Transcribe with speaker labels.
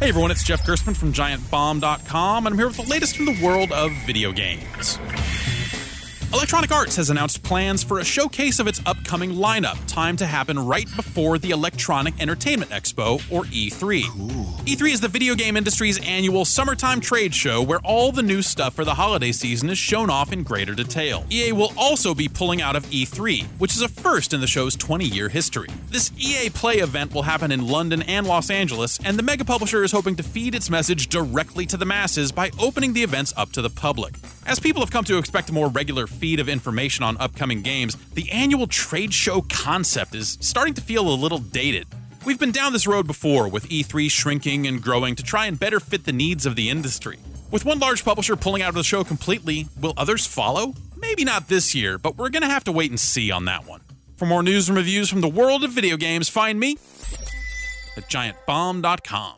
Speaker 1: Hey everyone, it's Jeff Gerstmann from GiantBomb.com, and I'm here with the latest from the world of video games. Electronic Arts has announced plans for a showcase of its upcoming lineup, timed to happen right before the Electronic Entertainment Expo, or E3. E3 is the video game industry's annual summertime trade show where all the new stuff for the holiday season is shown off in greater detail. EA will also be pulling out of E3, which is a first in the show's 20 year history. This EA Play event will happen in London and Los Angeles, and the mega publisher is hoping to feed its message directly to the masses by opening the events up to the public. As people have come to expect a more regular feed of information on upcoming games, the annual trade show concept is starting to feel a little dated. We've been down this road before, with E3 shrinking and growing to try and better fit the needs of the industry. With one large publisher pulling out of the show completely, will others follow? Maybe not this year, but we're gonna have to wait and see on that one. For more news and reviews from the world of video games, find me at giantbomb.com.